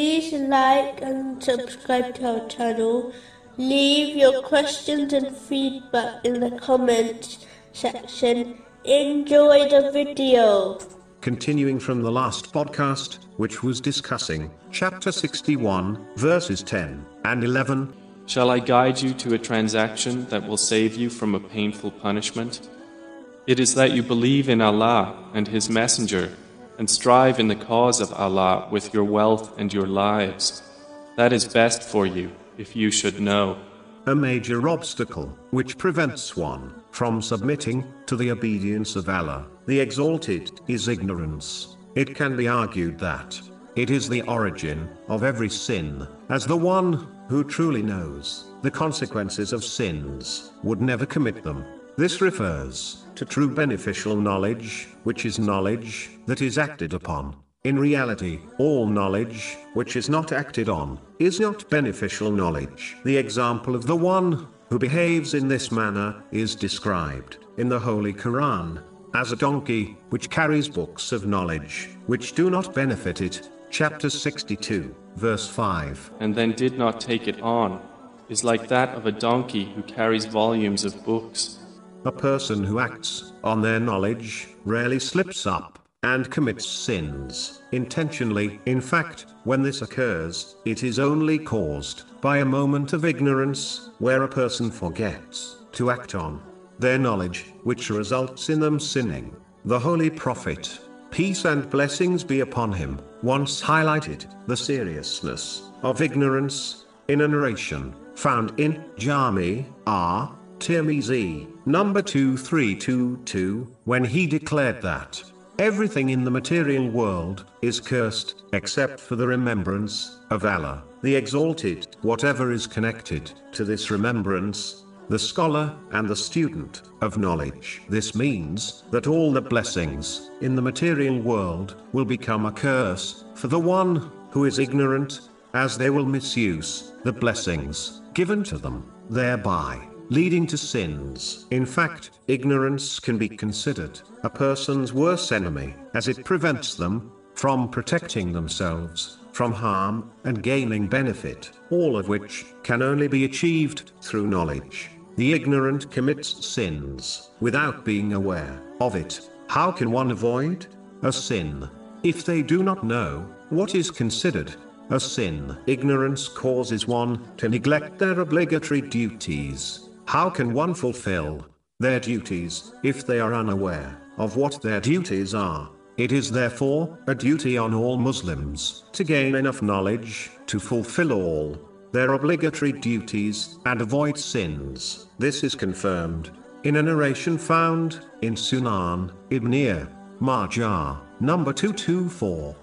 like and subscribe to our channel. Leave your questions and feedback in the comments section. Enjoy the video. Continuing from the last podcast, which was discussing chapter 61, verses 10 and 11. Shall I guide you to a transaction that will save you from a painful punishment? It is that you believe in Allah and His Messenger and strive in the cause of Allah with your wealth and your lives. That is best for you, if you should know. A major obstacle, which prevents one from submitting to the obedience of Allah, the Exalted, is ignorance. It can be argued that it is the origin of every sin, as the one who truly knows the consequences of sins would never commit them. This refers to true beneficial knowledge, which is knowledge that is acted upon. In reality, all knowledge, which is not acted on, is not beneficial knowledge. The example of the one who behaves in this manner is described in the Holy Quran as a donkey which carries books of knowledge which do not benefit it. Chapter 62, verse 5. And then did not take it on, is like that of a donkey who carries volumes of books. A person who acts on their knowledge rarely slips up and commits sins intentionally. In fact, when this occurs, it is only caused by a moment of ignorance where a person forgets to act on their knowledge, which results in them sinning. The Holy Prophet, peace and blessings be upon him, once highlighted the seriousness of ignorance in a narration found in Jami at Tirmizi, number 2322, when he declared that everything in the material world is cursed, except for the remembrance of Allah, the Exalted. Whatever is connected to this remembrance, the scholar and the student of knowledge. This means that all the blessings in the material world will become a curse for the one who is ignorant, as they will misuse the blessings given to them, thereby leading to sins. In fact, ignorance can be considered a person's worst enemy, as it prevents them from protecting themselves from harm and gaining benefit, all of which can only be achieved through knowledge. The ignorant commits sins without being aware of it. How can one avoid a sin if they do not know what is considered a sin? Ignorance causes one to neglect their obligatory duties. How can one fulfill their duties if they are unaware of what their duties are? It is therefore a duty on all Muslims to gain enough knowledge to fulfill all their obligatory duties and avoid sins. This is confirmed in a narration found in Sunan Ibn Majah, number 224,